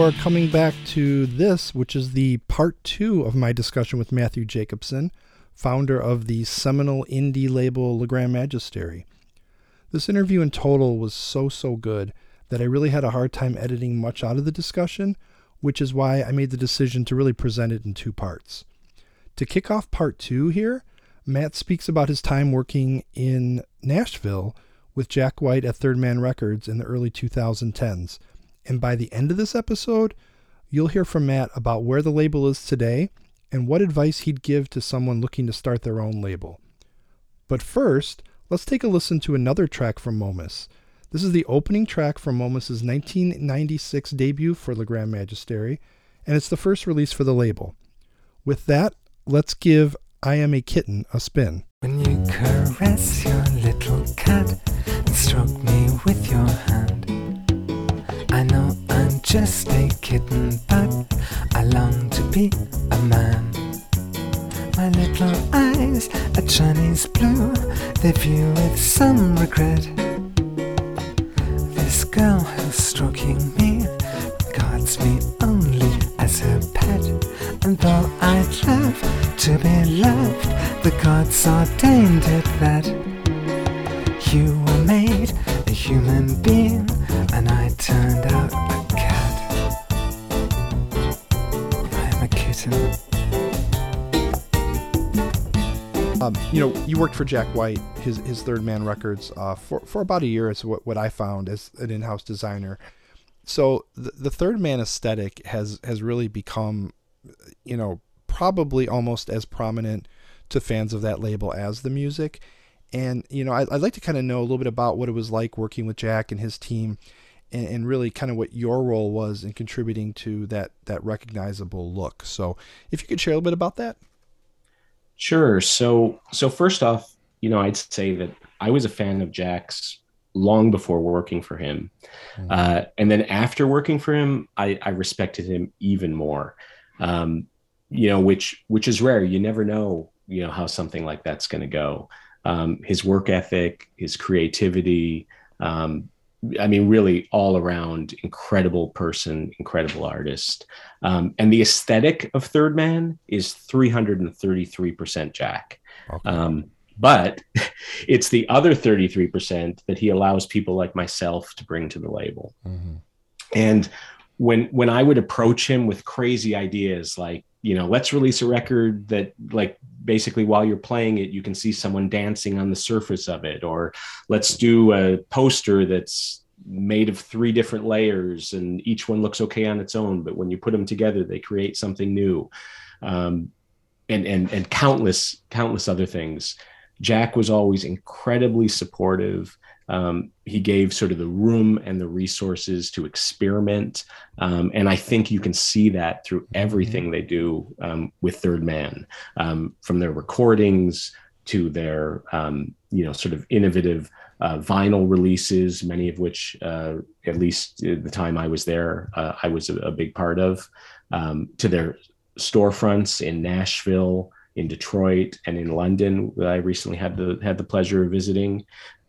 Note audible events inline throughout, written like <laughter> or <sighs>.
for coming back to this, which is the part two of my discussion with Matthew Jacobson, founder of the seminal indie label Le Grand Magistery. This interview in total was so, so good that I really had a hard time editing much out of the discussion, which is why I made the decision to really present it in two parts. To kick off part two here, Matt speaks about his time working in Nashville with Jack White at Third Man Records in the early 2010s. And by the end of this episode, you'll hear from Matt about where the label is today and what advice he'd give to someone looking to start their own label. But first, let's take a listen to another track from Momus. This is the opening track from Momus's 1996 debut for Le Grand Magistery, and it's the first release for the label. With that, let's give I Am a Kitten a spin. When you caress your little cat and stroke me with your hand, just a kitten, but I long to be a man. My little eyes are Chinese blue, they view with some regret. This girl who's stroking me regards me only as her pet, and though I'd love to be loved, the gods ordained it that you you know, you worked for Jack White, his his Third Man Records, uh, for for about a year. Is what, what I found as an in-house designer. So the, the Third Man aesthetic has has really become, you know, probably almost as prominent to fans of that label as the music. And you know, I, would like to kind of know a little bit about what it was like working with Jack and his team, and, and really kind of what your role was in contributing to that that recognizable look. So, if you could share a little bit about that. Sure. So, so first off, you know, I'd say that I was a fan of Jack's long before working for him, mm-hmm. uh, and then after working for him, I, I respected him even more. Um, you know, which which is rare. You never know, you know, how something like that's going to go. Um, his work ethic, his creativity, um, I mean, really all around incredible person, incredible artist. Um, and the aesthetic of Third Man is 333% Jack. Okay. Um, but <laughs> it's the other 33% that he allows people like myself to bring to the label. Mm-hmm. And when when I would approach him with crazy ideas like, you know, let's release a record that like basically while you're playing it you can see someone dancing on the surface of it or let's do a poster that's made of three different layers and each one looks okay on its own but when you put them together they create something new. Um, and and and countless countless other things. Jack was always incredibly supportive um, he gave sort of the room and the resources to experiment. Um, and I think you can see that through mm-hmm. everything they do um, with Third Man, um, from their recordings to their, um, you know, sort of innovative uh, vinyl releases, many of which, uh, at least at the time I was there, uh, I was a, a, big part of, um, to their storefronts in Nashville, in Detroit, and in London. That I recently had the had the pleasure of visiting.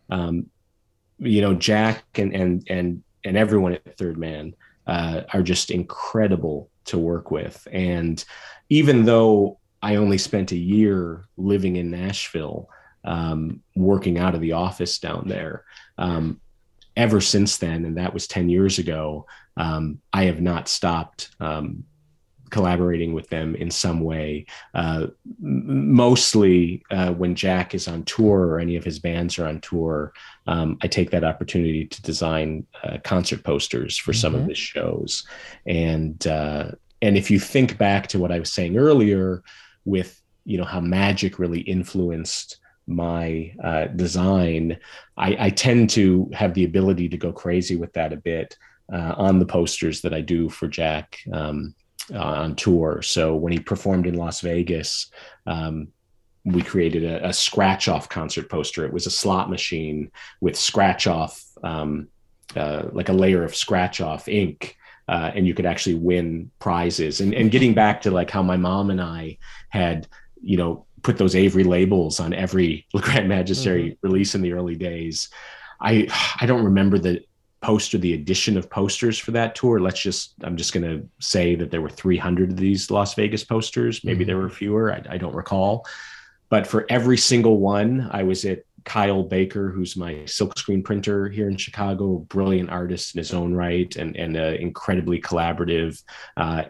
Um, you know, Jack and and and and everyone at Third Man uh, are just incredible to work with. And even though I only spent a year living in Nashville, um, working out of the office down there, um, ever since then, and that was 10 years ago, um, I have not stopped um, collaborating with them in some way. Uh, mostly uh, when Jack is on tour or any of his bands are on tour, um, I take that opportunity to design uh, concert posters for mm-hmm. some of mm-hmm. his shows. And uh, and if you think back to what I was saying earlier, with you know how magic really influenced my uh, design, I, I, tend to have the ability to go crazy with that a bit. Uh, on the posters that I do for Jack. Um, uh, on tour. So when he performed in Las Vegas, um, we created a, a, scratch off concert poster. It was a slot machine with scratch off, um, uh, like a layer of scratch off ink. Uh, and you could actually win prizes. And, and getting back to like how my mom and I had, you know, put those Avery labels on every Le <laughs> Grand mm-hmm. release in the early days. I I don't remember the poster, the addition of posters for that tour. Let's just, I'm just going to say that there were 300 of these Las Vegas posters. Maybe mm-hmm. there were fewer. I, I, don't recall. But for every single one, I was at Kyle Baker, who's my silkscreen printer here in Chicago, brilliant artist in his own right, and and an incredibly collaborative uh,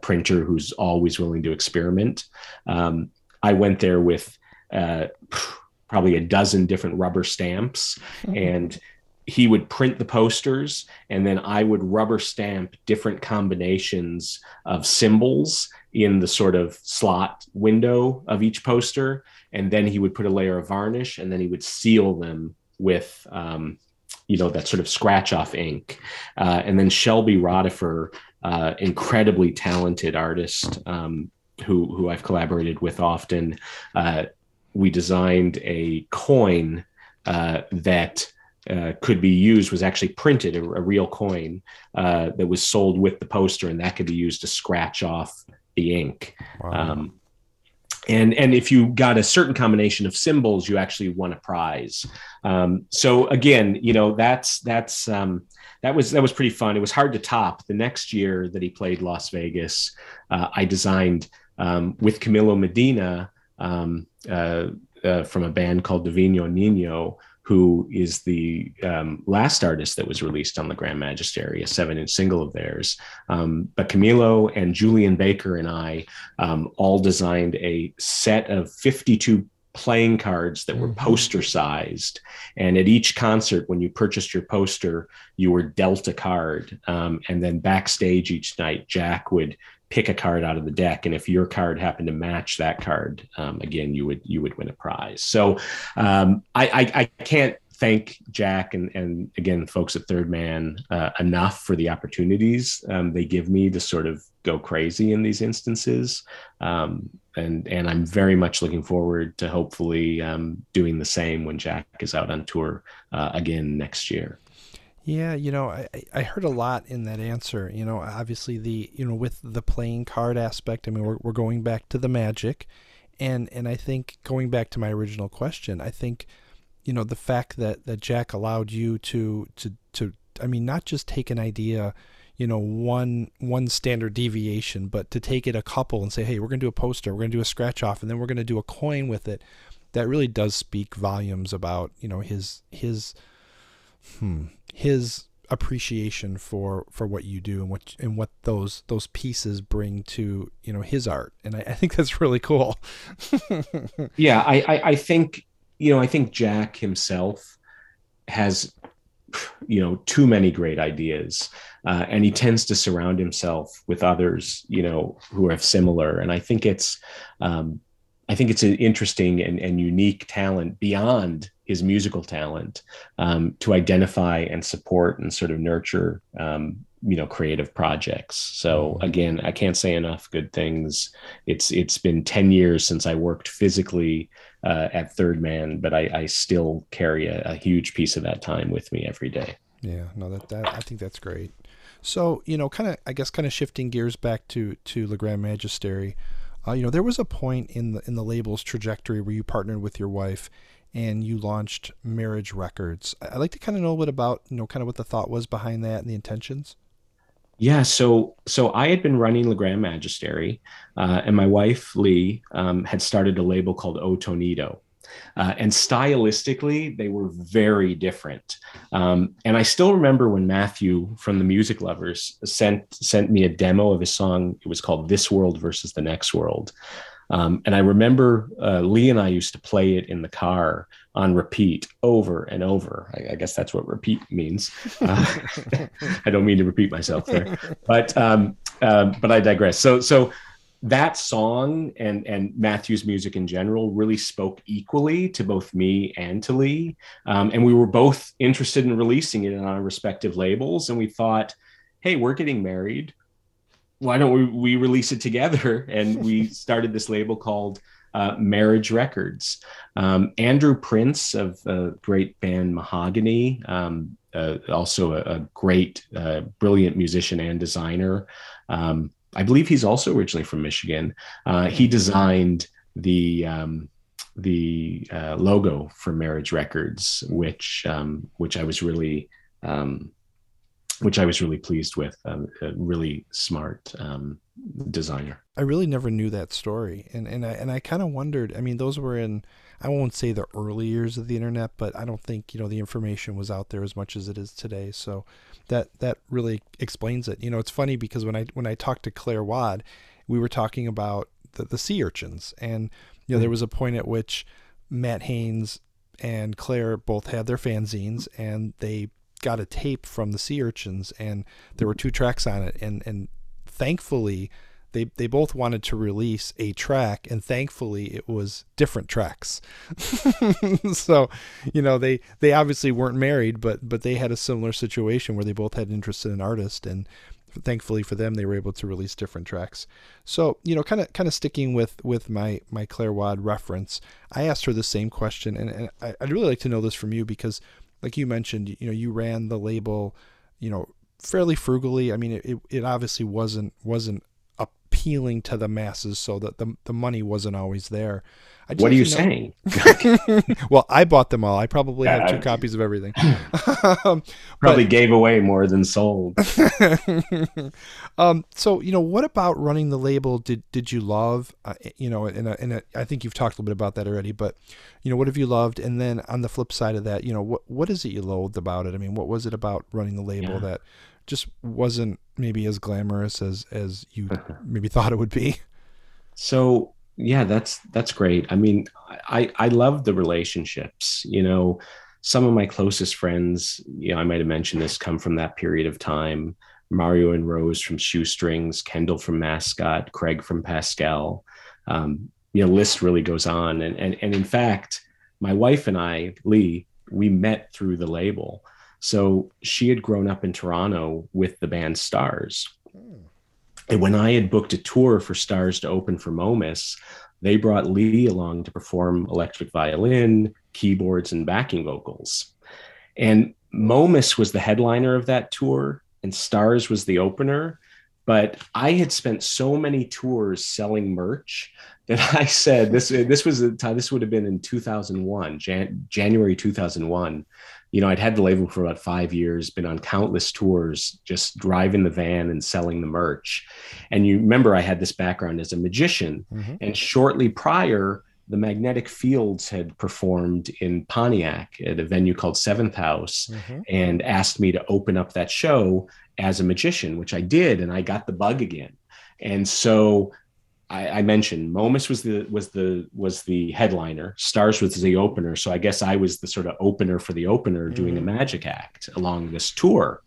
printer who's always willing to experiment. Um, I went there with uh, probably a dozen different rubber stamps mm-hmm. <laughs> and he would print the posters and then I would rubber stamp different combinations of symbols in the sort of slot window of each poster. And then he would put a layer of varnish and then he would seal them with, um, you know, that sort of scratch off ink. Uh, and then Shelby Rodifer, uh, incredibly talented artist um, who, who I've collaborated with often, uh, we designed a coin uh, that uh, could be used was actually printed a, a real coin uh, that was sold with the poster and that could be used to scratch off the ink. Wow. um, and and if you got a certain combination of symbols you actually won a prize. Um, so again you know that's that's um, that was that was pretty fun. It was hard to top. The next year that he played las vegas uh, i designed um, with camilo medina um, uh, uh, from a band called Divino Niño, who is the um, last artist that was released on the Grand Magistery, a seven inch single of theirs. Um, but Camilo and Julian Baker and I um, all designed a set of 52 playing cards that were mm-hmm. poster sized. And at each concert, when you purchased your poster, you were dealt a card. Um, and then backstage each night, Jack would pick a card out of the deck and if your card happened to match that card um, again you would you would win a prize. So um, I, I, I can't thank jack and and again folks at third man uh, enough for the opportunities um, they give me to sort of go crazy in these instances. Um, and and i'm very much looking forward to hopefully um, doing the same when jack is out on tour uh, again next year yeah, you know, I, I heard a lot in that answer. You know, obviously the you know with the playing card aspect. I mean, we're we're going back to the magic, and and I think going back to my original question, I think, you know, the fact that that Jack allowed you to to to I mean, not just take an idea, you know, one one standard deviation, but to take it a couple and say, hey, we're gonna do a poster, we're gonna do a scratch off, and then we're gonna do a coin with it. That really does speak volumes about you know his his hmm, his appreciation for for what you do and what and what those those pieces bring to you know his art. And i, I think that's really cool. <laughs> Yeah I, I i think you know i think jack himself has you know too many great ideas uh, and he tends to surround himself with others you know who are similar. And i think it's um, i think it's an interesting and, and unique talent beyond his musical talent um, to identify and support and sort of nurture um, you know creative projects. So mm-hmm. again i can't say enough good things. It's it's been 10 years since i worked physically uh, at third man but i, I still carry a, a, huge piece of that time with me every day. Yeah no that, that i think that's great. So you know kind of i guess kind of shifting gears back to to the grand magistery uh, you know there was a point in the in the label's trajectory where you partnered with your wife and you launched Marriage Records. I'd like to kind of know a little bit about, you know, kind of what the thought was behind that and the intentions. Yeah, so so I had been running Le Grand Magistery, uh, and my wife Leigh um, had started a label called O Tonito, uh, and stylistically they were very different. Um, and I still remember when Matthew from the Music Lovers sent sent me a demo of his song. It was called "This World versus the Next World," Um, and I remember uh, Leigh and I used to play it in the car on repeat over and over. I, I guess that's what repeat means. Uh, <laughs> I don't mean to repeat myself there, but um, uh, but I digress. So so that song and and Matthew's music in general really spoke equally to both me and to Leigh, um, and we were both interested in releasing it on our respective labels. And we thought, hey, we're getting married why don't we, we release it together? And we <laughs> started this label called uh, Marriage Records. Um, Andrew Prince of the great band Mahogany, um, uh, also a, a great, uh, brilliant musician and designer. Um, I believe he's also originally from Michigan. Uh, he designed the um, the uh, logo for Marriage Records, which um, which I was really um, which I was really pleased with. Um, a really smart um, designer. I really never knew that story, and and I and I kind of wondered. I mean, those were in I won't say the early years of the internet, but I don't think you know the information was out there as much as it is today. So that that really explains it. You know, it's funny because when I when I talked to Clare Wadd, we were talking about the, the sea urchins, and you know there hmm. was a point at which Matt Haynes and Claire both had their fanzines, and they got a tape from the sea urchins, and there were two tracks on it, and and thankfully they they both wanted to release a track and thankfully it was different tracks. <laughs> So you know they they obviously weren't married but but they had a similar situation where they both had interest in an artist and thankfully for them they were able to release different tracks. So you know kind of kind of sticking with with my my clare wadd reference i asked her the same question and, and I, i'd really like to know this from you because like you mentioned you know you ran the label you know fairly frugally i mean it, it, obviously wasn't wasn't appealing to the masses so that the, the money wasn't always there. What are you saying? <laughs> <laughs> well, I bought them all. I probably have two copies of everything. <clears throat> <laughs> um, probably but, gave away more than sold. um, so you know, what about running the label? Did did you love? Uh, you know, and and I think you've talked a little bit about that already. But you know, what have you loved? And then on the flip side of that, you know, what what is it you loathed about it? I mean, what was it about running the label yeah. that just wasn't maybe as glamorous as as you maybe thought it would be. So yeah, that's that's great. I mean, I I love the relationships. You know, some of my closest friends, you know, I might have mentioned this, come from that period of time. Mario and Rose from Shoestrings, Kendall from Mascot, Craig from PAS/CAL. Um, you know, list really goes on. And and and in fact, my wife and I, Leigh, we met through the label. So she had grown up in Toronto with the band Stars. Hmm. And when I had booked a tour for Stars to open for Momus, they brought Leigh along to perform electric violin, keyboards, and backing vocals. And Momus was the headliner of that tour, and Stars was the opener. But I had spent so many tours selling merch <laughs> that I said this. This was. This would have been in 2001, Jan, January 2001 you know, I'd had the label for about five years, been on countless tours, just driving the van and selling the merch. And you remember I had this background as a magician. Mm-hmm. And shortly prior, the Magnetic Fields had performed in Pontiac at a venue called Seventh House mm-hmm. and asked me to open up that show as a magician, which I did. And I got the bug again. And so I, I, mentioned Momus was the was the was the headliner. Stars was the opener. So I guess I was the sort of opener for the opener, doing mm. a magic act along this tour.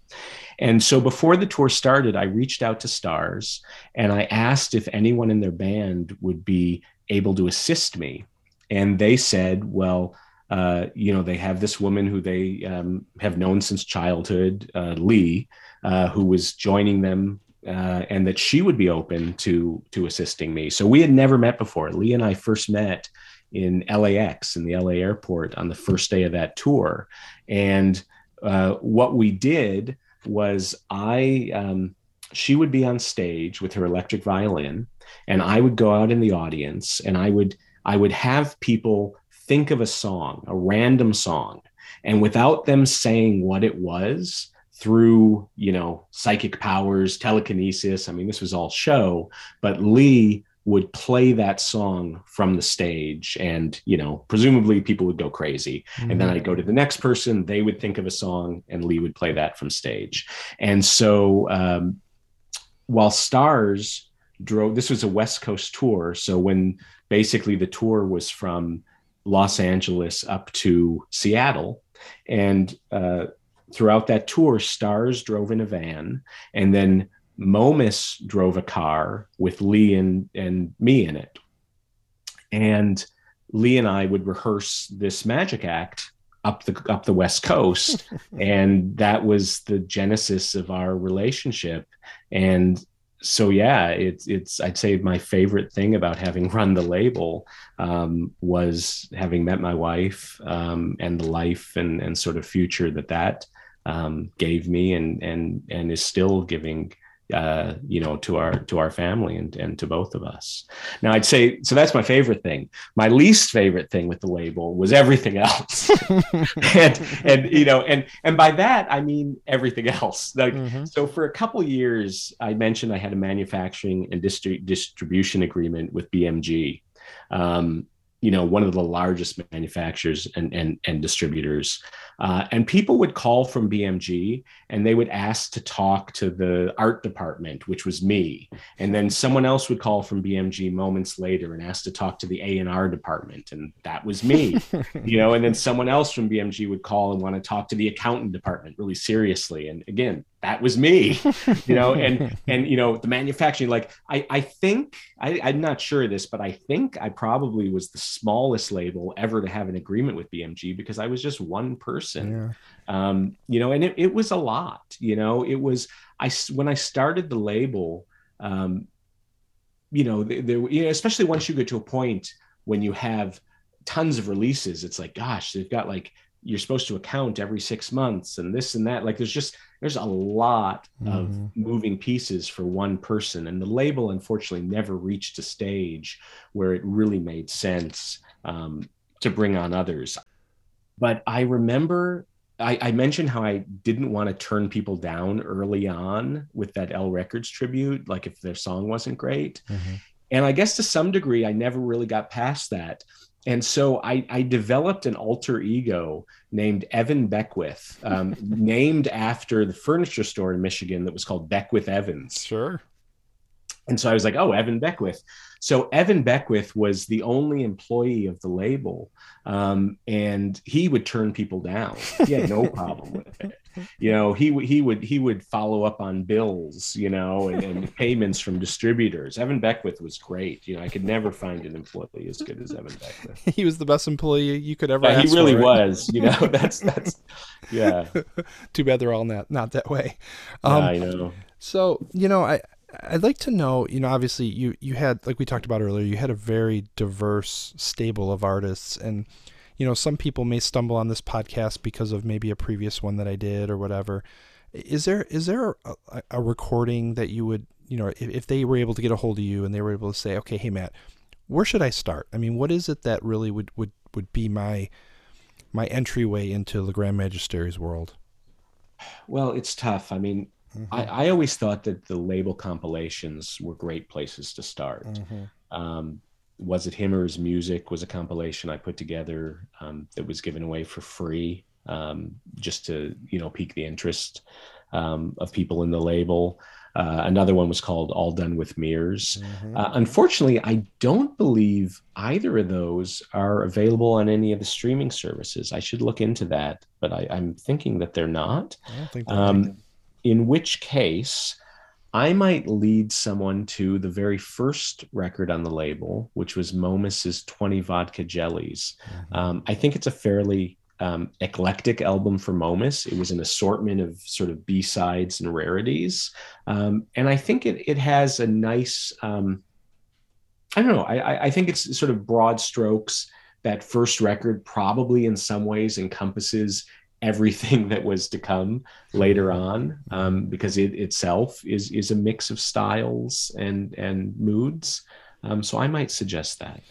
And so before the tour started, I reached out to Stars and I asked if anyone in their band would be able to assist me. And they said, well, uh, you know, they have this woman who they um, have known since childhood, uh, Leigh, uh, who was joining them uh, and that she would be open to to assisting me. So we had never met before. Leigh and I first met in LAX in the LA airport on the first day of that tour, and uh, what we did was I um, she would be on stage with her electric violin, and I would go out in the audience, and I would I would have people think of a song, a random song, and without them saying what it was, through you know psychic powers telekinesis i mean this was all show but leigh would play that song from the stage and you know presumably people would go crazy mm-hmm. and then mm-hmm. i'd go to the next person they would think of a song and leigh would play that from stage and so um, while stars drove this was a west coast tour so when basically the tour was from los angeles up to seattle and uh, throughout that tour, Stars drove in a van, and then Momus drove a car with Leigh and, and me in it. And Leigh and I would rehearse this magic act up the up the west coast <laughs> and that was the genesis of our relationship and so yeah it's it's i'd say my favorite thing about having run the label um, was having met my wife um, and the life and and sort of future that that um, gave me and and and is still giving uh, you know, to our to our family and and to both of us. Now, I'd say so. That's my favorite thing. My least favorite thing with the label was everything else, <laughs> and and you know, and and by that I mean everything else. Like mm-hmm. so, for a couple years, I mentioned I had a manufacturing and distri- distribution agreement with BMG. Um, you know one of the largest manufacturers and and, and distributors. Uh, and people would call from bmg and they would ask to talk to the art department which was me. And then someone else would call from bmg moments later and ask to talk to the a&r department and that was me. <laughs> You know and then someone else from bmg would call and want to talk to the accountant department really seriously. And again that was me <laughs> you know and and you know the manufacturing like i i think I, i'm not sure of this but i think i probably was the smallest label ever to have an agreement with bmg because i was just one person yeah. um you know and it, it was a lot you know it was i when i started the label um you know there you know, especially once you get to a point when you have tons of releases it's like gosh they've got like you're supposed to account every six months and this and that like there's just there's a lot mm-hmm. of moving pieces for one person and the label unfortunately never reached a stage where it really made sense um, to bring on others but i remember I, I, mentioned how I didn't want to turn people down early on with that él Records tribute, like if their song wasn't great. Mm-hmm. And I guess to some degree, I never really got past that and so I, I, developed an alter ego named Evan Beckwith, um, <laughs> named after the furniture store in Michigan that was called Beckwith Evans. Sure. And so I was like, oh, Evan Beckwith. So Evan Beckwith was the only employee of the label, um, and he would turn people down. He had no <laughs> problem with it. You know, he he would he would follow up on bills, you know, and, and, <laughs> payments from distributors. Evan Beckwith was great. You know, I could never find an employee as good as Evan Beckwith. <laughs> He was the best employee you could ever. Yeah, he really for, was. You know, that's that's yeah. Too bad they're all not not that way. Um, yeah, I know. So you know, I I'd like to know, you know, obviously you you had like we talked about earlier, you had a very diverse stable of artists and you know, some people may stumble on this podcast because of maybe a previous one that I did or whatever. Is there is there a, a recording that you would, you know, if, if they were able to get a hold of you and they were able to say, "Okay, hey Matt, where should I start?" I mean, what is it that really would would would be my my entryway into the Grand Magistery's world? Well, it's tough. I mean, Mm-hmm. I, I, always thought that the label compilations were great places to start. Mm-hmm. Um, was it Himmer's music was a compilation I put together um, that was given away for free um, just to you know pique the interest um, of people in the label. Uh, another one was called All Done with Mirrors. Mm-hmm. Uh, unfortunately, I don't believe either of those are available on any of the streaming services. I should look into that, but I, am thinking that they're not. I don't think um, in which case I might lead someone to the very first record on the label, which was Momus's 20 Vodka Jellies. Mm-hmm. Um, I think it's a fairly um, eclectic album for Momus. It was an assortment of sort of B sides and rarities. Um, and I think it, it has a nice, um, I don't know, I, I think it's sort of broad strokes. That first record probably in some ways encompasses everything that was to come later mm-hmm. on um, because it itself is is a mix of styles and and moods. Um, so i might suggest that.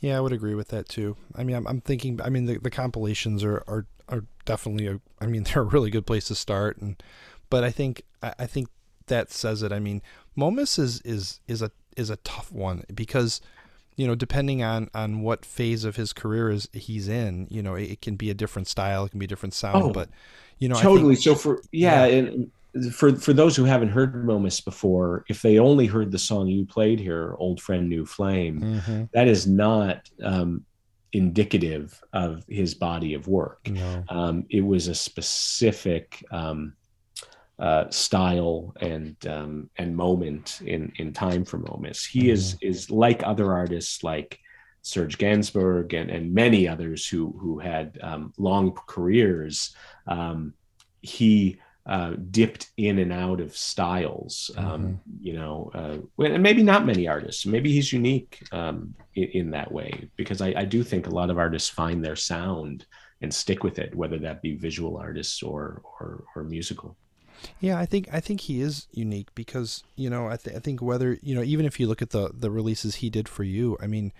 Yeah i would agree with that too. I mean i'm, I'm thinking i mean the, the compilations are, are are definitely a i mean <laughs> they're a really good place to start. And but i think i, I think that says it. I mean momus is is is a is a tough one because you know, depending on on what phase of his career is he's in, you know, it, it can be a different style, it can be a different sound, oh, but you know, totally. Think, so for yeah, yeah, and for for those who haven't heard Momus before, if they only heard the song you played here, "Old Friend, New Flame," mm-hmm. that is not um, indicative of his body of work. No. Um, it was a specific um, uh, style and um, and moment in in time for Momus. He mm-hmm. is is like other artists like Serge Gainsbourg and, and many others who who had um, long careers. Um, he uh, dipped in and out of styles, um, mm-hmm. you know, uh, and maybe not many artists. Maybe he's unique um, in, in, that way because I, I do think a lot of artists find their sound and stick with it, whether that be visual artists or or, or musical. Yeah, I think I think he is unique because you know I, th- I think whether you know even if you look at the the releases he did for you, I mean,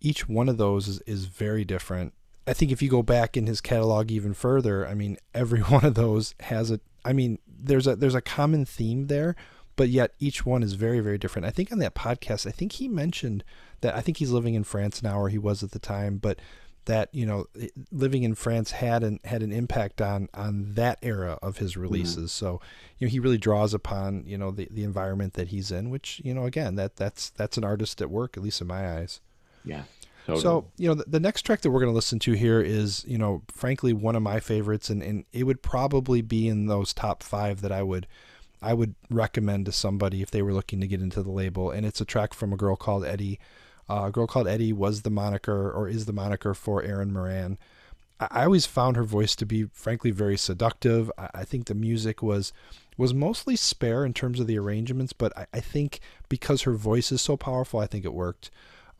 each one of those is, is very different. I think if you go back in his catalog even further, I mean, every <laughs> one of those has a. I mean, there's a there's a common theme there, but yet each one is very very different. I think on that podcast, I think he mentioned that I think he's living in France now, or he was at the time, but that you know living in France had an had an impact on on that era of his mm-hmm. releases. Mm-hmm. So you know he really draws upon you know the, the environment that he's in, which you know again that that's that's an artist at work, at least in my eyes. Yeah. Totally. So you know the, the next track that we're going to listen to here is you know frankly one of my favorites, and and it would probably be in those top five that I would I would recommend to somebody if they were looking to get into the label. And it's a track from a girl called Eddy uh, a girl called Eddy was the moniker or is the moniker for Erin Moran. I, I always found her voice to be frankly very seductive. I, I, think the music was was mostly spare in terms of the arrangements, but I, I think because her voice is so powerful, I think it worked.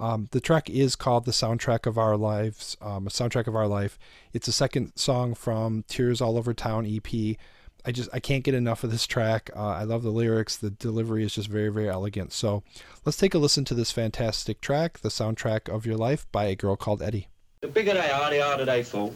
Um, the track is called "The Soundtrack of Our Lives," um, a soundtrack of our life. It's a second song from "Tears All Over Town" EP. I just I can't get enough of this track. Uh, I love the lyrics. The delivery is just very very elegant. So let's take a listen to this fantastic track, the soundtrack of your life by a girl called Eddy. The bigger they are, the harder they fall.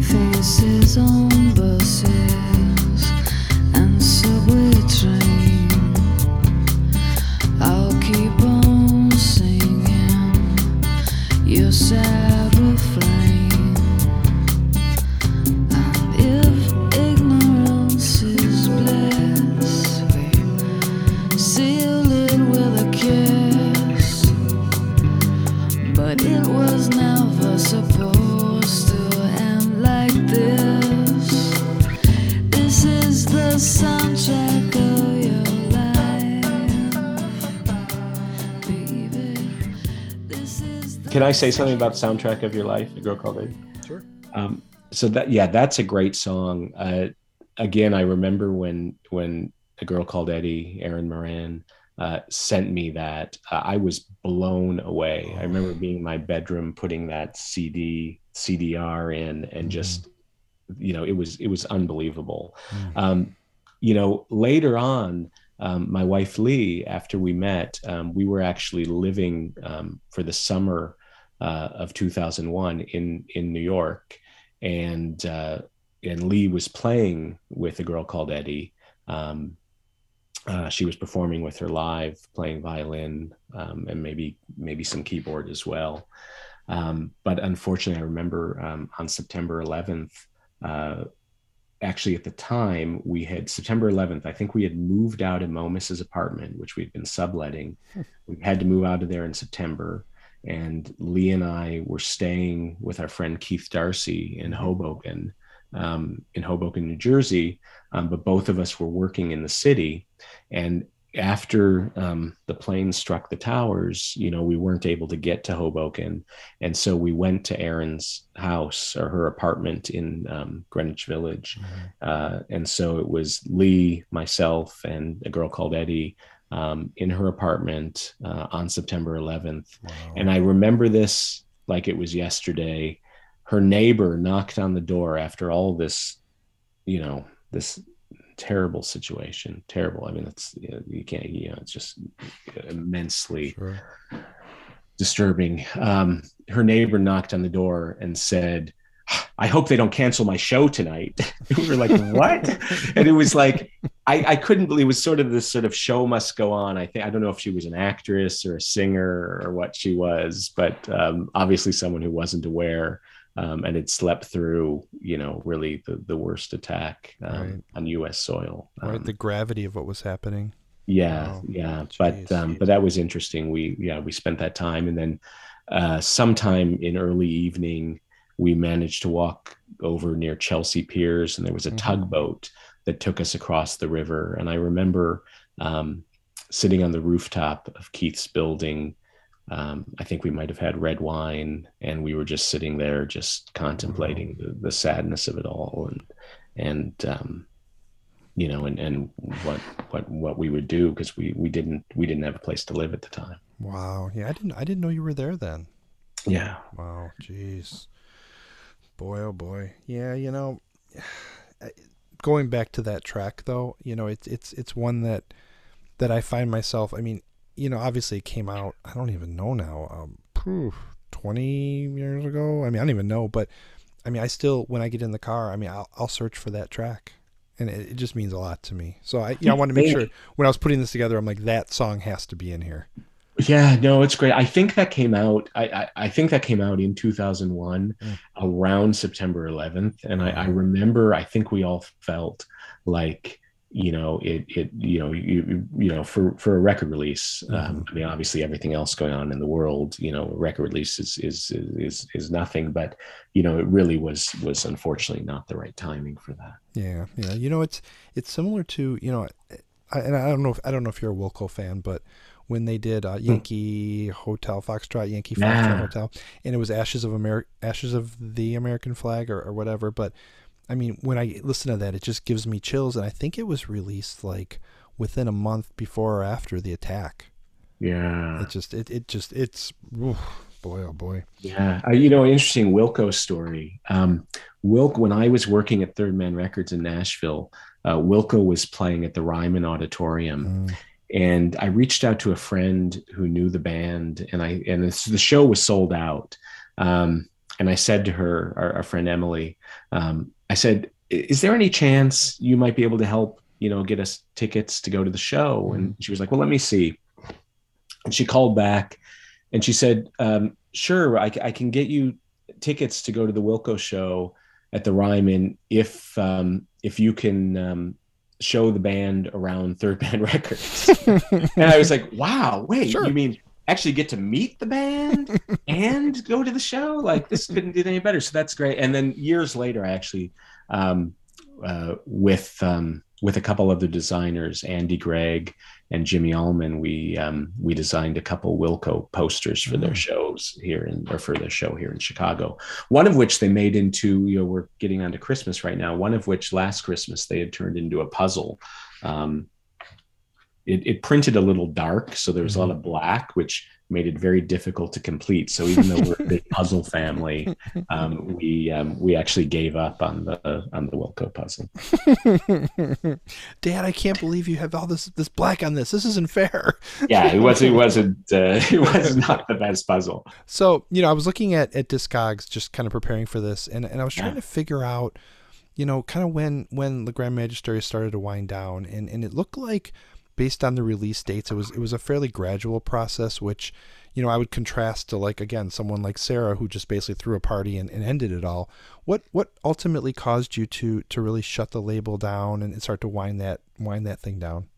Faces on Can I say something about the soundtrack of your life, A Girl Called Eddy? Sure. Um, so that yeah, that's a great song. Uh, again, I remember when when A Girl Called Eddy, Erin Moran, uh, sent me that. Uh, I was blown away. Oh. I remember being in my bedroom, putting that CD CDR in, and just you know, it was it was unbelievable. Mm. Um, you know, later on, um, my wife Leigh, after we met, um, we were actually living um, for the summer uh, of 2001 in in New York, and uh, and Leigh was playing with a girl called Eddy. Um, uh, she was performing with her live, playing violin um, and maybe maybe some keyboard as well. Um, but unfortunately, I remember on September 11th. Actually, at the time, we had September 11th. I think we had moved out of Momus's apartment, which we'd been subletting. Hmm. we had to move out of there in September and Leigh and I were staying with our friend Keith Darcy in mm-hmm. Hoboken, um, in Hoboken, New Jersey. Um, but both of us were working in the city, and after um, the plane struck the towers, you know, we weren't able to get to Hoboken, and so we went to Erin's house or her apartment in um, Greenwich Village, mm-hmm. uh, and so it was Leigh, myself, and a girl called Eddy um, in her apartment uh, on September 11th. Wow. And I remember this like it was yesterday. Her neighbor knocked on the door after all this, you know, this terrible situation. Terrible. I mean, it's, you, know, you can't, you know, it's just immensely sure. disturbing. Um, her neighbor knocked on the door and said, I hope they don't cancel my show tonight. <laughs> we were like, what? and it was like, I, I couldn't believe it was sort of this sort of show must go on. I think I don't know if she was an actress or a singer or what she was, but um, obviously someone who wasn't aware um, and had slept through, you know, really the, the worst attack um, right. on U.S. soil. Right, the um, gravity of what was happening. Yeah, yeah, but um, but that was interesting. We yeah we spent that time, and then uh, sometime in early evening we managed to walk over near Chelsea Piers, and there was a mm-hmm. tugboat that took us across the river. And I remember um, sitting on the rooftop of Keith's building. Um, I think we might have had red wine, and we were just sitting there, just contemplating the, the sadness of it all. And and um, you know, and and what what what we would do because we we didn't we didn't have a place to live at the time. Wow. Yeah, I didn't I didn't know you were there then. Yeah. Wow. Jeez. Boy, oh boy. Yeah, you know, <sighs> going back to that track though, you know, it's it's it's one that that I find myself. I mean, you know, obviously it came out. I don't even know now. Um, poof, twenty years ago. I mean, I don't even know, but I mean, I still when I get in the car, I mean, I'll, I'll search for that track, and it, it just means a lot to me. So I, yeah, I want to make <laughs> sure when I was putting this together, I'm like, that song has to be in here. Yeah, no, it's great. I think that came out. I I, I think that came out in 2001, mm. around September 11th, and I, I remember. I think we all felt like you know it it you know you you know for for a record release um, mm-hmm. um, i mean obviously everything else going on in the world you know record release is is is is nothing but you know it really was was unfortunately not the right timing for that yeah yeah you know it's it's similar to you know I, and i don't know if i don't know if you're a wilco fan but when they did uh, hmm. Yankee Hotel Foxtrot Yankee Foxtrot. Hotel, and it was Ashes of America, Ashes of the American Flag or, or whatever. But I mean, when I listen to that, it just gives me chills. And I think it was released like within a month before or after the attack. Yeah. It just, it, it just, it's, oof, boy, oh boy. Yeah. Uh, you know, interesting Wilco story. Um, Wilk, when I was working at Third Man Records in Nashville, uh, Wilco was playing at the Ryman Auditorium. Mm. And I reached out to a friend who knew the band, and I and the show was sold out. Um, and I said to her, our, our friend Emily, um, I said, "Is there any chance you might be able to help? You know, get us tickets to go to the show?" And mm-hmm. she was like, "Well, let me see." And she called back, and she said, um, "Sure, I, I, can get you tickets to go to the Wilco show at the Ryman if um, if you can." Um, show the band around third band <laughs> records <laughs> and i was like wow wait sure. you mean actually get to meet the band <laughs> and go to the show. Like this couldn't get any better. So that's great. And then years later, I actually um, uh, with um, with a couple of the designers, Andy Gregg and Jimmy Allman, we um, we designed a couple Wilco posters for their mm. shows here in or for their show here in Chicago. One of which they made into you know we're getting onto Christmas right now. One of which last Christmas they had turned into a puzzle. Um, it, it, printed a little dark, so there was mm-hmm. a lot mm-hmm. of black, which made it very difficult to complete. So even though we're a big <laughs> puzzle family, um, we um, we actually gave up on the on the Wilco puzzle. Dad, I can't believe you have all this this black on this. This isn't fair. yeah, it was it <laughs> wasn't uh, <laughs> it was not the best puzzle. So you know, I was looking at at Discogs, just kind of preparing for this, and and I was trying yeah. to figure out, you know, kind of when when the Grand Magistery started to wind down, and and it looked like based on the release dates, it was it was a fairly gradual process, which you know I would contrast to like again someone like Sarah who just basically threw a party and, and ended it all. What what ultimately caused you to to really shut the label down and start to wind that wind that thing down?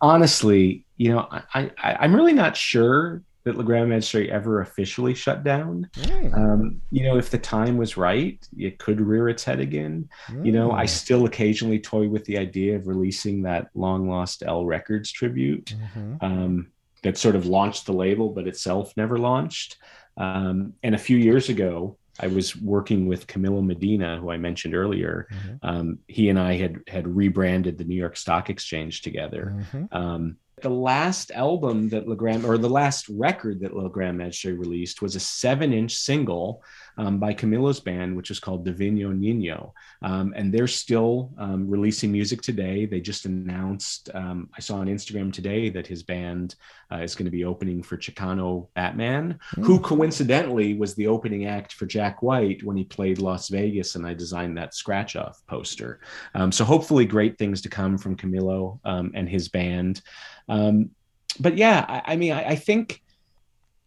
Honestly, you know, I, I I'm really not sure that Le Grand Magistery ever officially shut down. Mm. Um, you know, if the time was right, it could rear its head again. Mm. You know, I hmm. still occasionally toy with the idea of releasing that long lost él Records tribute mm-hmm. um, that sort of launched the label, but itself never launched. Um, and a few years ago, I was working with Camilo Medina, who I mentioned earlier. Mm-hmm. Um, he and I had had rebranded the New York Stock Exchange together. Mm-hmm. Um, the last album that Le Grand, or the last record that Le Grand Magistery released was a seven inch single um, by Camilo's band, which is called Divino Niño. Um, and they're still um, releasing music today. They just announced, um, I saw on Instagram today that his band uh, is going to be opening for Chicano Batman, mm. who coincidentally was the opening act for Jack White when he played Las Vegas. And I designed that scratch off poster. Um, so hopefully, great things to come from Camilo um, and his band. but yeah, I, I mean, I, I think,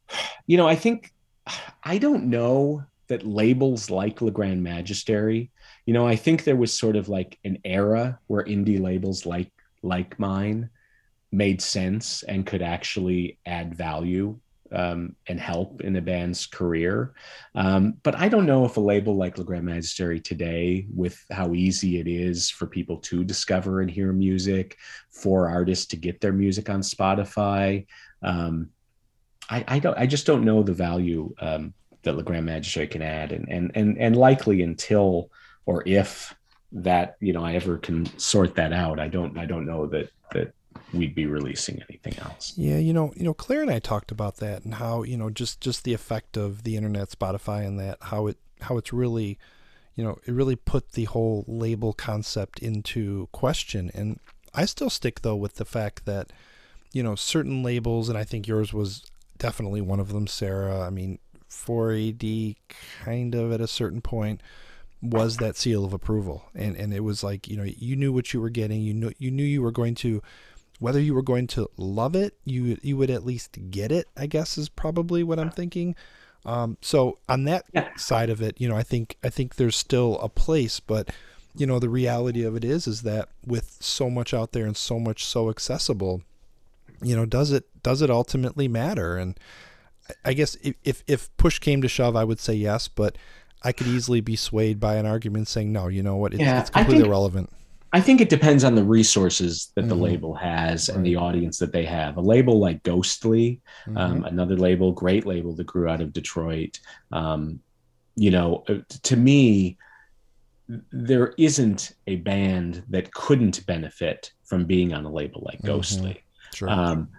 <sighs> you know, I think <sighs> I don't know that labels like Le Grand Magistery, you know, I think there was sort of like an era where indie labels like like mine made sense and could actually add value um, and help in a band's career. Um, but I don't know if a label like Le Grand Magistery today, with how easy it is for people to discover and hear music, for artists to get their music on Spotify, um, I, I, don't. I just don't know the value um, that Le Grand Magistery can add, and and and and likely until or if that you know I ever can sort that out. I don't I don't know that that we'd be releasing anything else. Yeah, you know, you know, Clare and I talked about that and how you know just just the effect of the internet, Spotify, and that how it how it's really, you know, it really put the whole label concept into question. And I still stick though with the fact that, you know, certain labels, and I think yours was definitely one of them, Sarah. I mean, 4AD kind of at a certain point was that seal of approval. And and it was like you know you knew what you were getting. You knew you knew you were going to whether you were going to love it you you would at least get it i guess is probably what i'm thinking. Um, so on that yeah. side of it you know i think i think there's still a place but you know the reality of it is is that with so much out there and so much so accessible you know does it does it ultimately matter? And i guess if if push came to shove i would say yes but I could easily be swayed by an argument saying, no, you know what, it's, yeah, it's completely think, irrelevant. I think it depends on the resources that mm-hmm. the label has right. and the audience that they have. A label like Ghostly, mm-hmm. um, another label, great label that grew out of Detroit. Um, you know, uh, to me, there isn't a band that couldn't benefit from being on a label like mm-hmm. Ghostly. Mm-hmm. Sure. Um,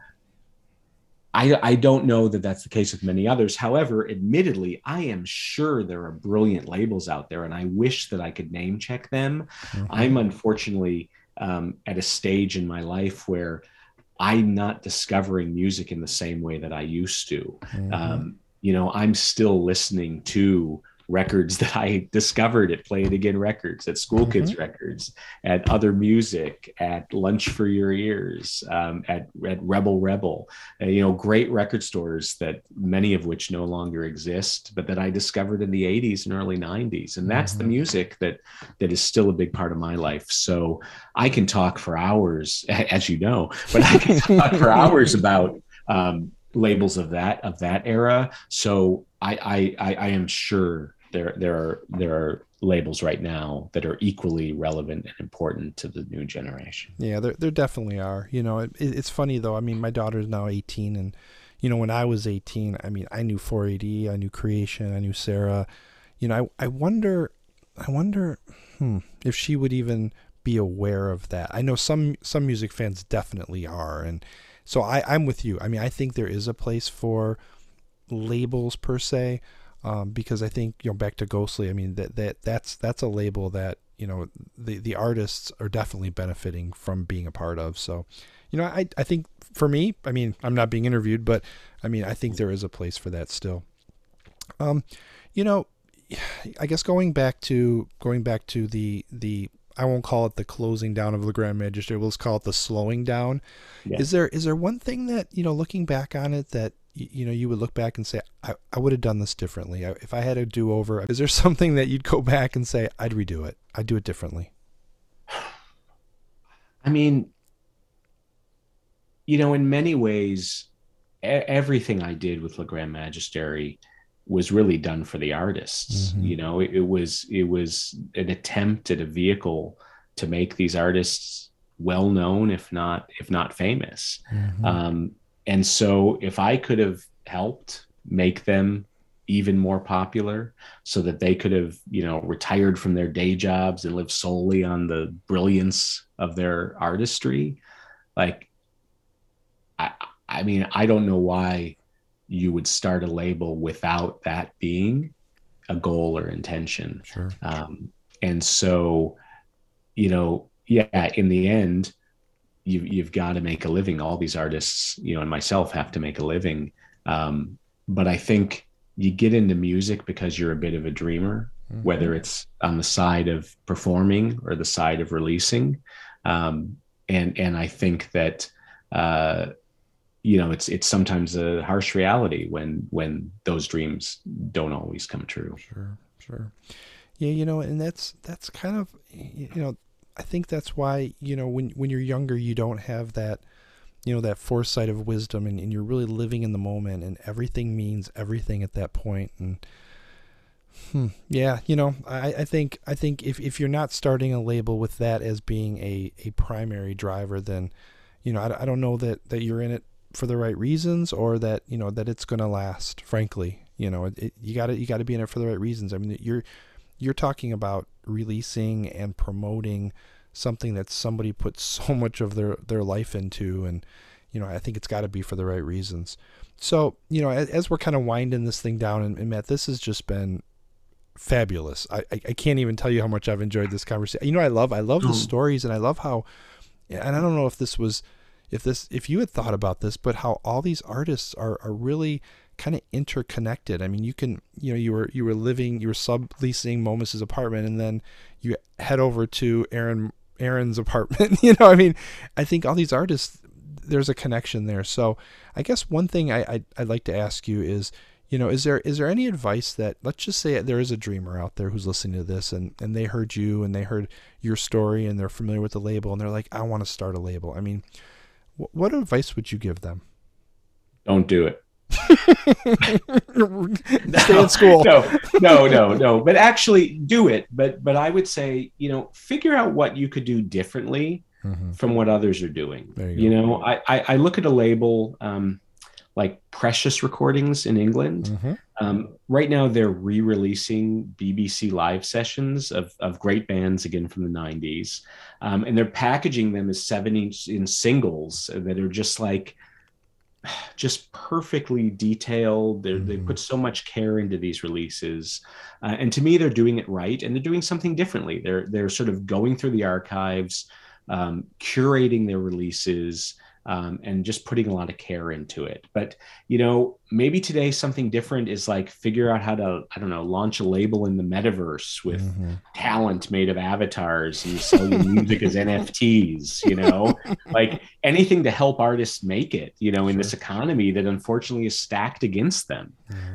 I, I don't know that that's the case with many others. However, admittedly, I am sure there are brilliant labels out there, and I wish that I could name check them. Mm-hmm. I'm unfortunately um, at a stage in my life where I'm not discovering music in the same way that I used to. Mm-hmm. Um, you know, I'm still listening to records that I discovered at Play It Again Records, at School mm-hmm. Kids Records, at Other Music, at Lunch for Your Ears, um, at, at Rebel Rebel, uh, you know, great record stores that many of which no longer exist, but that I discovered in the 80s and early 90s. And that's mm-hmm. the music that that is still a big part of my life. So I can talk for hours, <laughs> as you know, but I can talk for <laughs> hours about um, labels of that of that era. So I I, I am sure there there are there are labels right now that are equally relevant and important to the new generation. Yeah, there there definitely are. You know, it, it's funny though. I mean, my daughter's now 18 and you know, when I was 18, I mean, I knew 4AD, I knew Creation, I knew Sarah. You know, I I wonder I wonder hmm, if she would even be aware of that. I know some some music fans definitely are and so I I'm with you. I mean, I think there is a place for labels per se um, because I think you know back to Ghostly. I mean that that that's that's a label that you know the the artists are definitely benefiting from being a part of. So, you know, I I think for me, I mean, I'm not being interviewed, but I mean, I think there is a place for that still. Um, you know, I guess going back to going back to the the I won't call it the closing down of the Grand Magistery. We'll just call it the slowing down. Yeah. Is there is there one thing that you know, looking back on it, that you, you know you would look back and say, I, I would have done this differently. I, if I had a do over, is there <laughs> something that you'd go back and say, I'd redo it. I'd do it differently. <sighs> I mean, you know, in many ways, everything I did with Le Grand Magistery was really done for the artists. Mm-hmm. You know, it, it, was it was an attempt at a vehicle to make these artists well known, if not if not famous. Mm-hmm. Um, and so, if I could have helped make them even more popular, so that they could have, you know, retired from their day jobs and lived solely on the brilliance of their artistry, like, I, I mean, I don't know why you would start a label without that being a goal or intention. Sure. Um, and so, you know, yeah, in the end, you've, you've got to make a living. All these artists, you know, and myself have to make a living. Um, but I think you get into music because you're a bit of a dreamer, mm-hmm. whether it's on the side of performing or the side of releasing. Um, and, and I think that, uh, you know it's it's sometimes a harsh reality when when those dreams don't always come true sure sure yeah you know and that's that's kind of you know i think that's why you know when when you're younger you don't have that you know that foresight of wisdom and, and you're really living in the moment and everything means everything at that point and hmm, yeah you know I, I think i think if, if you're not starting a label with that as being a, a primary driver then you know I, I don't know that that you're in it for the right reasons or that you know that it's to last frankly you know it, you got to you got to be in it for the right reasons. I mean you're you're talking about releasing and promoting something that somebody put <laughs> so much of their their life into. And you know i think it's got to be for the right reasons. So you know as, as we're kind of winding this thing down and, and, matt this has just been fabulous. I, I, I can't even tell you how much i've enjoyed this conversation you know i love i love the mm. stories and i love how and i don't know if this was if this if you had thought about this but how all these artists are are really kind of interconnected. I mean, you can, you know, you were you were living, you were subleasing Momus's apartment, and then you head over to Erin Erin's <laughs> apartment. you know, I mean, I think all these artists, there's a connection there. So, I guess one thing I, I I'd like to ask you is, you know, is there is there any advice that let's just say there is a dreamer out there who's listening to this and and they heard you and they heard your story and they're familiar with the label and they're like, I want to start a label. I mean, wh- what advice would you give them? Don't do it. <laughs> Stay no, in school. No, no, no, no. But actually do it. But but I would say, you know, figure out what you could do differently mm-hmm. from what others are doing. You, you, know, I, I, I look at a label um, like Precious Recordings in England. Mm-hmm. Um, right now, they're re-releasing BBC live sessions of, of great bands again from the '90s, um, and they're packaging them as seven-inch in singles that are just like just perfectly detailed. They put so much care into these releases, uh, and to me, they're doing it right, and they're doing something differently. They're they're sort of going through the archives, um, curating their releases, um, and just putting a lot of care into it. But you know, maybe today something different is like figure out how to I don't know launch a label in the metaverse with mm-hmm. talent made of avatars and sell your music as <laughs> NFTs. You know, like anything to help artists make it. You know, in sure. this economy that unfortunately is stacked against them.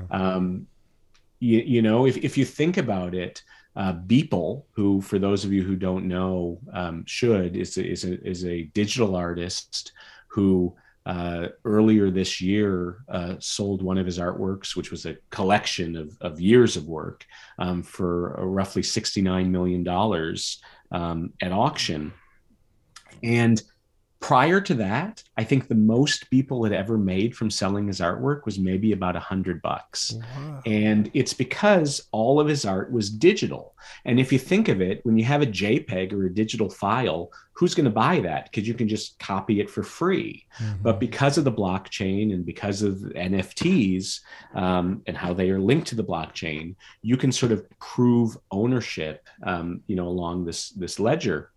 Um, you, you know, if if you think about it. Uh, Beeple, who, for those of you who don't know, um, should is a, is a, is a digital artist who uh, earlier this year uh, sold one of his artworks, which was a collection of, of years of work, um, for roughly $69 million um, at auction. And prior to that, I think the most people had ever made from selling his artwork was maybe about a hundred bucks. Wow. And it's because all of his art was digital. And if you think of it, when you have a JPEG or a digital file, who's going to buy that? Because you can just copy it for free. Mm-hmm. But because of the blockchain and because of NFTs um, and how they are linked to the blockchain, you can sort of prove ownership, um, you know, along this this ledger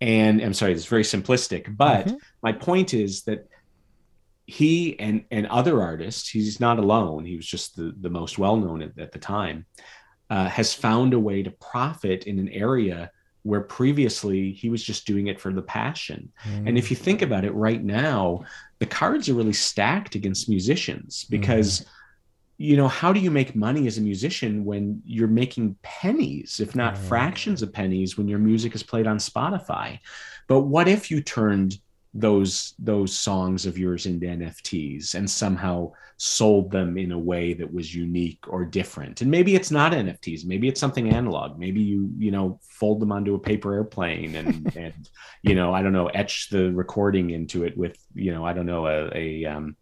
and i'm sorry it's very simplistic but mm-hmm. my point is that he and and other artists he's not alone he was just the, the most well-known at, at the time uh, has found a way to profit in an area where previously he was just doing it for the passion mm-hmm. and if you think about it right now the cards are really stacked against musicians because mm-hmm you know, how do you make money as a musician when you're making pennies, if not fractions of pennies, when your music is played on Spotify? But what if you turned those those songs of yours into NFTs and somehow sold them in a way that was unique or different? And maybe it's not NFTs, maybe it's something analog. Maybe you you know fold them onto a paper airplane and <laughs> and you know I don't know etch the recording into it with you know I don't know a, a um,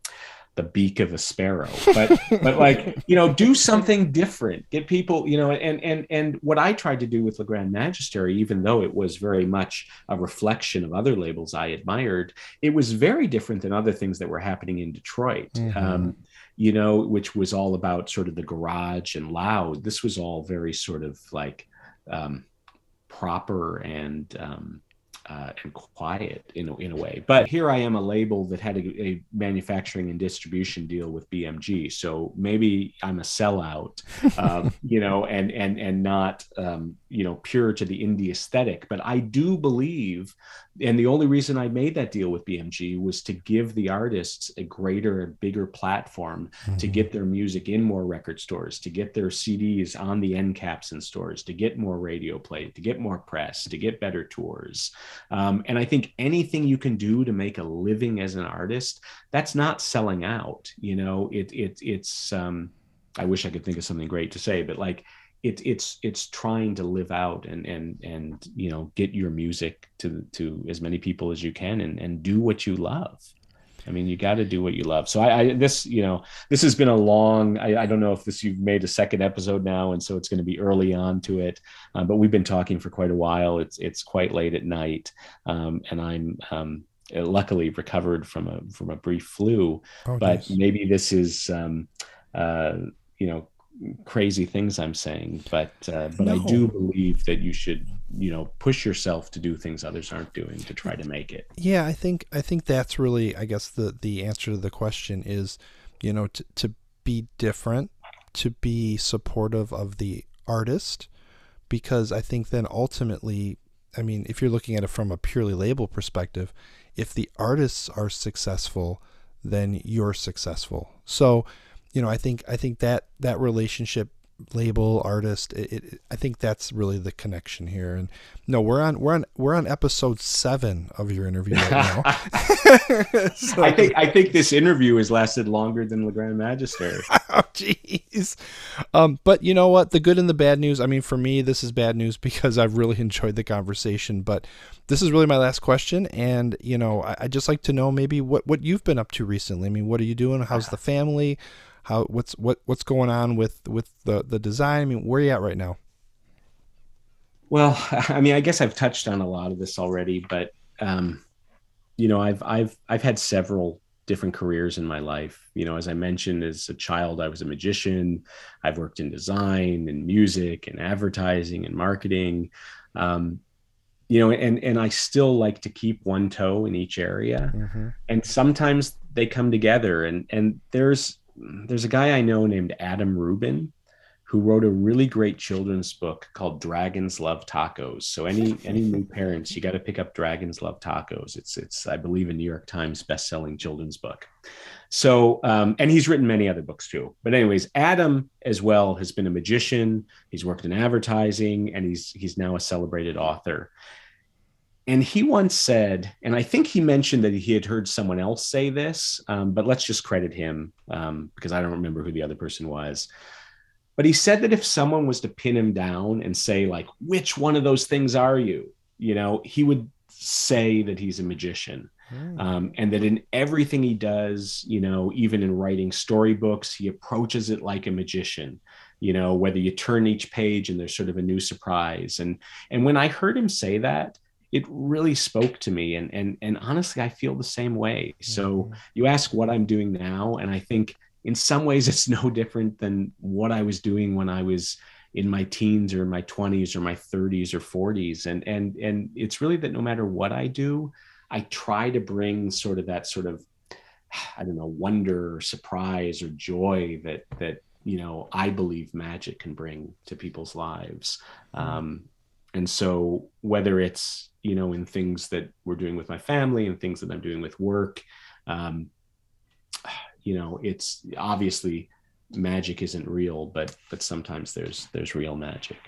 the beak of a sparrow. But but like <laughs> you know do something different. Get people you know and and and what i tried to do with Le Grand Magistery even though it was very much a reflection of other labels i admired it was very different than other things that were happening in detroit. Mm-hmm. um, you know which was all about sort of the garage and loud. This was all very sort of like um, proper and um, uh, and quiet in a, in a way. But here I am, a label that had a, a, manufacturing and distribution deal with BMG. So maybe I'm a sellout, um, <laughs> you know, and and and not um, you know pure to the indie aesthetic. But I do believe and the only reason I made that deal with BMG was to give the artists a greater and bigger platform mm-hmm. to get their music in more record stores, to get their CDs on the end caps in stores, to get more radio play, to get more press, to get better tours. Um, and I think anything you can do to make a living as an artist, that's not selling out. You know, it, it it's um, I wish I could think of something great to say, but like it's it's it's trying to live out and and and you know get your music to to as many people as you can and and do what you love I mean, you got to do what you love. So I, I, this, you know, this has been a long. I, I, don't know if this you've made a second episode now, and so it's going to be early on to it. Uh, but we've been talking for quite a while. It's it's quite late at night, um, and I'm um, luckily recovered from a from a brief flu. Oh, but maybe this is, um, uh, you know, crazy things I'm saying, but uh, but no. I do believe that you should you know push yourself to do things others aren't doing to try to make it. Yeah, I think I think that's really I guess the the answer to the question is you know to to be different, to be supportive of the artist, because I think then ultimately, I mean, if you're looking at it from a purely label perspective, if the artists are successful, then you're successful. So you know, I think I think that that relationship label artist it, it, i think that's really the connection here. And no we're on we're on we're on episode seven of your interview right now. <laughs> <laughs> So, i think i think this interview has lasted longer than le grand magistery. <laughs> Oh jeez. Um but you know what? The good and the bad news i mean for me this is bad news because i've really enjoyed the conversation but this is really my last question. And you know I, i'd just like to know maybe what what you've been up to recently. I mean what are you doing? How's the family how what's what what's going on with with the the design? I mean, where are you at right now? Well, <laughs> I mean, I guess I've touched on a lot of this already, but um, you know, I've I've I've had several different careers in my life. You know, as I mentioned, as a child, I was a magician. I've worked in design and music and advertising and marketing. Um, you know, and and I still like to keep one toe in each area. Mm-hmm. And sometimes they come together. And and there's there's a guy I know named Adam Rubin who wrote a really great children's book called Dragons Love Tacos. So any any new <laughs> parents, you got to pick up Dragons Love Tacos. It's it's I believe a New York Times best-selling children's book. So um, and he's written many other books too. But anyways, Adam as well has been a magician. He's worked in advertising, and he's he's now a celebrated author. And he once said, and I think he mentioned that he had heard someone else say this, um, but let's just credit him um, because I don't remember who the other person was. But he said that if someone was to pin him down and say, like, which one of those things are you? You know, he would say that he's a magician. Mm. Um, and that in everything he does, you know, even in writing storybooks, he approaches it like a magician you know whether you turn each page and there's sort of a new surprise and and when i heard him say that it really spoke to me and and and honestly i feel the same way so mm-hmm. you ask what i'm doing now and i think in some ways <laughs> it's no different than what i was doing when i was in my teens or my 20s or my 30s or 40s and and and it's really that no matter what i do i try to bring sort of that sort of i don't know wonder or surprise or joy that that you know i believe magic can bring to people's lives mm-hmm. um, and so whether it's you know in things that we're doing with my family and things that i'm doing with work um, you know it's obviously magic isn't real but but sometimes there's there's real magic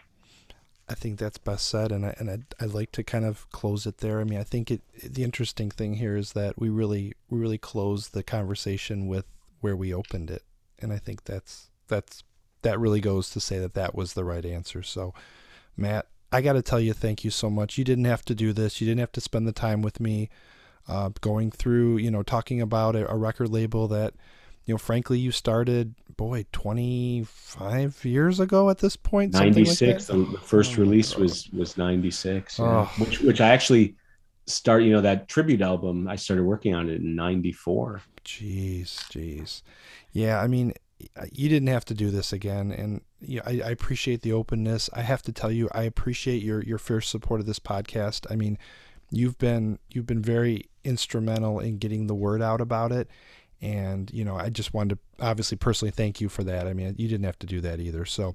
I think that's best said, and I and I I like to kind of close it there. I mean, I think it the interesting thing here is that we really we really close the conversation with where we opened it, and I think that's that's that really goes to say that that was the right answer. So, Matt, I got to tell you, thank you so much. You didn't have to do this. You didn't have to spend the time with me uh, going through, you know, talking about a, a, record label that, you know, frankly, you started, boy, 25 years ago at this point. 96. Like the first oh release was was 96, yeah. oh. which which I actually start, you know, that tribute album. I started working on it in 94. Jeez, jeez. Yeah, I mean, you didn't have to do this again. And you know, I, I, appreciate the openness. I have to tell you i appreciate your your fierce support of this podcast. I mean you've been you've been very instrumental in getting the word out about it. And you know i just wanted to obviously personally thank you for that. I mean you didn't have to do that either. So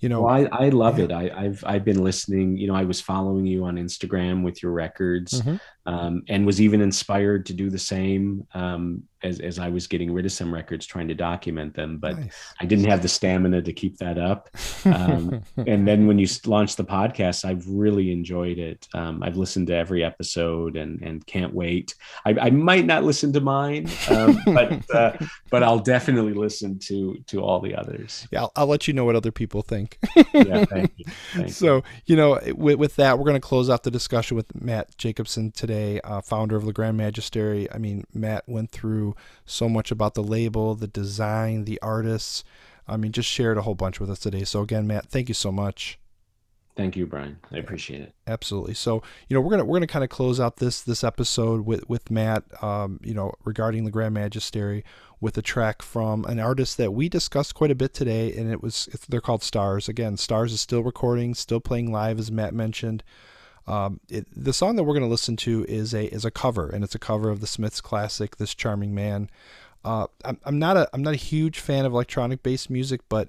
you know well, I, I love yeah. it. I, have I've been listening. You know i was following you on instagram with your records. Mm-hmm. Um, and was even inspired to do the same um, as, as I was getting rid of some records trying to document them, but nice. I didn't have the stamina to keep that up. Um, <laughs> and then when you launched the podcast, I've really enjoyed it. Um, I've listened to every episode and, and can't wait. I, I might not listen to mine, um, <laughs> but, uh, but I'll definitely listen to, to all the others. Yeah. I'll, I'll let you know what other people think. yeah. Thank you. <laughs> Thank so, you know, with, with that, we're going to close out the discussion with Matt Jacobson today today, uh, founder of Le Grand Magistery. I mean, Matt went through so much about the label, the design, the artists. I mean, just shared a whole bunch with us today. So again, Matt, thank you so much. Thank you, Brian. I appreciate it. Absolutely. So, you know, we're gonna we're gonna kind of close out this this episode with with Matt, um, you know, regarding the Grand Magistery, with a track from an artist that we discussed quite a bit today, and it was they're called Stars. Again, Stars is still recording, still playing live, as Matt mentioned. Um, it, the song that we're going to listen to is a is a cover, and it's a cover of the Smiths classic "This Charming Man." Uh, I'm, I'm not a I'm not a huge fan of electronic based music, but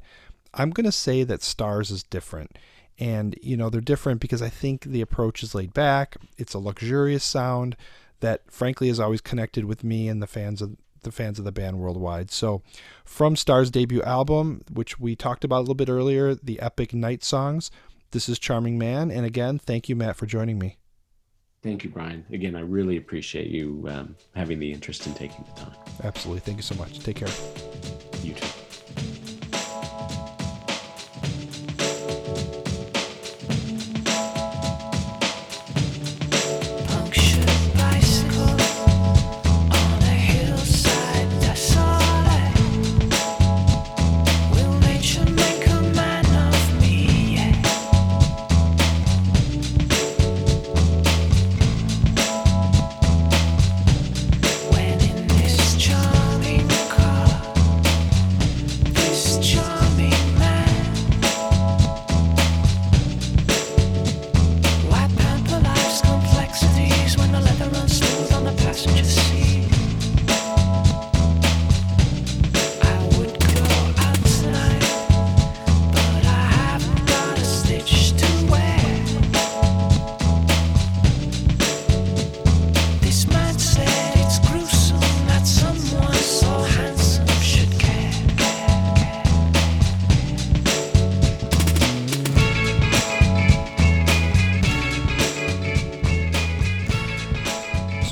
I'm going to say that Stars is different, and you know they're different because I think the approach is laid back. It's a luxurious sound that, frankly, has always connected with me and the fans of the fans of the band worldwide. So, from Stars' debut album, which we talked about a little bit earlier, the epic Night Songs. This is Charming Man. And again, thank you, Matt, for joining me. Thank you, Brian. Again, I really appreciate you um, having the interest in taking the time. Absolutely. Thank you so much. Take care. You too.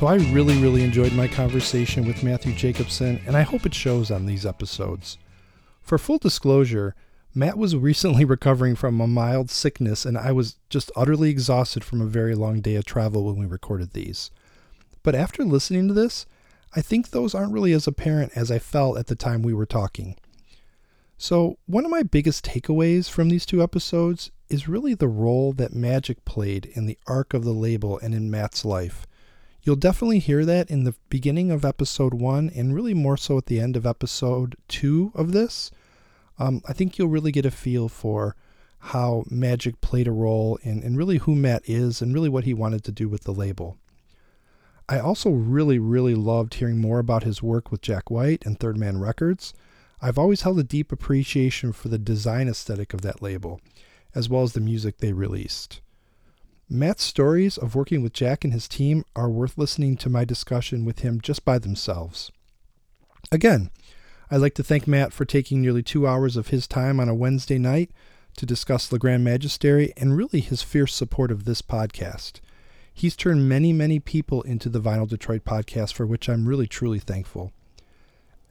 I really, really enjoyed my conversation with Matthew Jacobson, and I hope it shows on these episodes. For full disclosure, Matt was recently <laughs> recovering from a mild sickness, and I was just utterly exhausted from a very long day of travel when we recorded these. But after listening to this, I think those aren't really as apparent as I felt at the time we were talking. So, one of my biggest takeaways from these two episodes is really the role that magic played in the arc of the label and in Matt's life. You'll definitely hear that in the beginning of episode one, and really more so at the end of episode two of this. Um, I think you'll really get a feel for how magic played a role in, in really who Matt is and really what he wanted to do with the label. I also really, really loved hearing more about his work with Jack White and Third Man Records. I've always held a deep appreciation for the design aesthetic of that label, as well as the music they released. Matt's stories of working with Jack and his team are worth listening to my discussion with him just by themselves. Again, I'd like to thank Matt for taking nearly two hours of his time on a Wednesday night to discuss the Grand Magistery and really his fierce support of this podcast. He's turned many, many people into the Vinyl Detroit podcast, for which I'm really, truly thankful.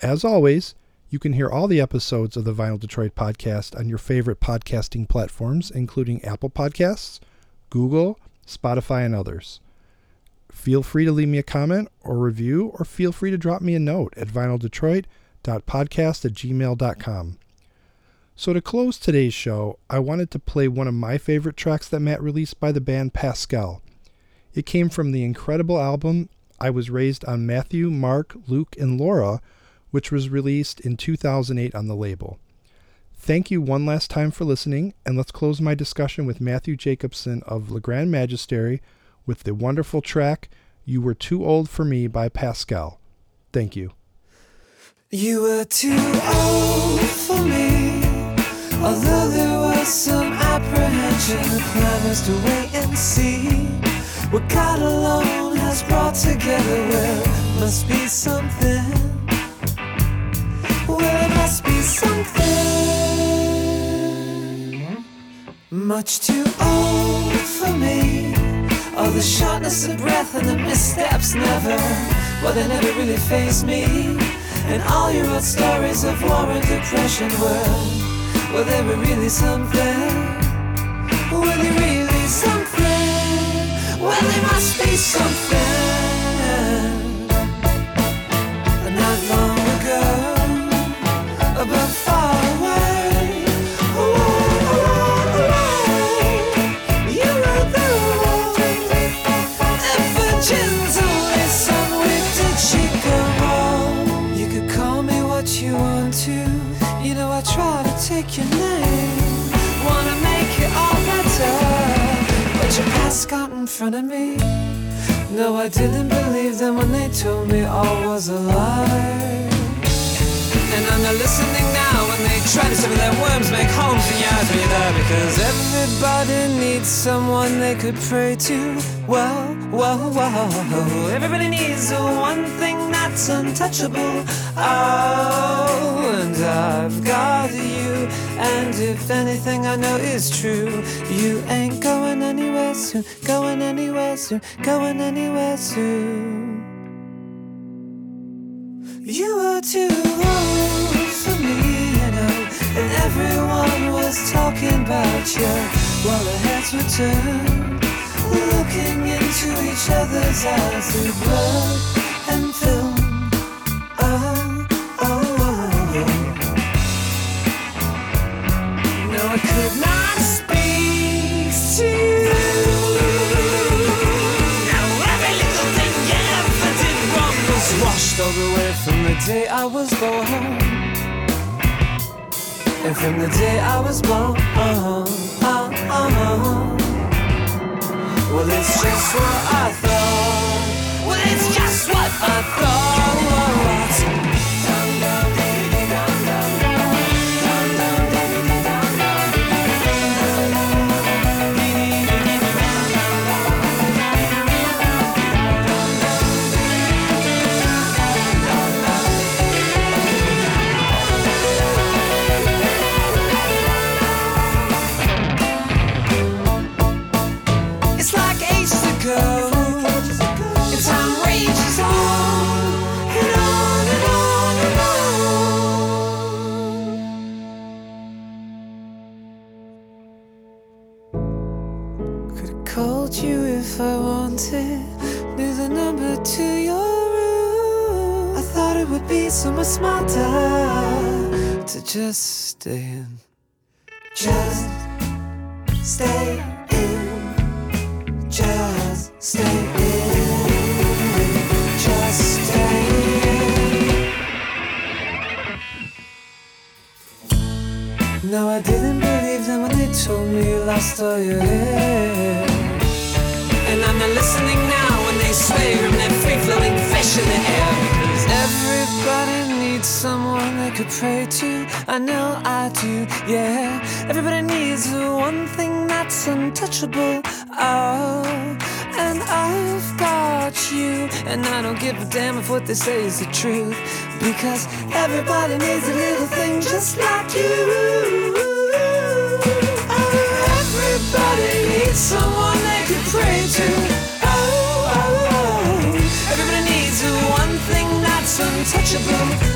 As always, you can hear all the episodes of the Vinyl Detroit podcast on your favorite podcasting platforms, including Apple Podcasts, Google, Spotify, and others. Feel free to leave me a comment or review, or feel free to drop me a note at vinyldetroit.podcast at gmail.com. So, to close today's show, I wanted to play one of my favorite tracks that Matt released by the band PAS/CAL. It came from the incredible album I Was Raised on Matthew, Mark, Luke, and Laura, which was released in 2008 on the label. Thank you one last time for listening, and let's close my discussion with Matthew Jacobson of Le Grand Magistery with the wonderful track You Were Too Old for Me by PAS/CAL. Thank you. You were too old for me, although there was some apprehension. The plan to wait and see what God alone has brought together. Well, must be something. Well, it must be something. Much too old for me. All the shortness of breath and the missteps never, well, they never really phased me. And all your old stories of war and depression were, well, they were really something. Were they really something? Well, there must be something. Front of me. No, I didn't believe them when they told me all was a lie. And I'm not listening now when they try to say that worms make homes in yards when because everybody needs someone they could pray to. Whoa, whoa, whoa. Everybody needs the one thing that's untouchable. Oh, and I've got you. And if anything I know is true, you ain't going anywhere soon, going anywhere soon, going anywhere soon. You were too old for me, you know, and everyone was talking about you while their heads were turned, looking into each other's eyes through blood the way from the day I was born. And from the day I was born, uh-huh, uh-huh. well, it's just what I thought. Well, it's just what I thought. Just stay in. Just stay in. Just stay in. Just stay in. No, I didn't believe them when they told me you lost all your hair. And I'm not listening now when they swear I'm free floating fish in the air. Because everybody someone they could pray to. I know I do, yeah. Everybody needs the one thing that's untouchable. Oh, and I've got you. And I don't give a damn if what they say is the truth. Because everybody needs a little thing just like you. Everybody needs someone they could pray to. Oh, oh, oh. Everybody needs the one thing that's untouchable.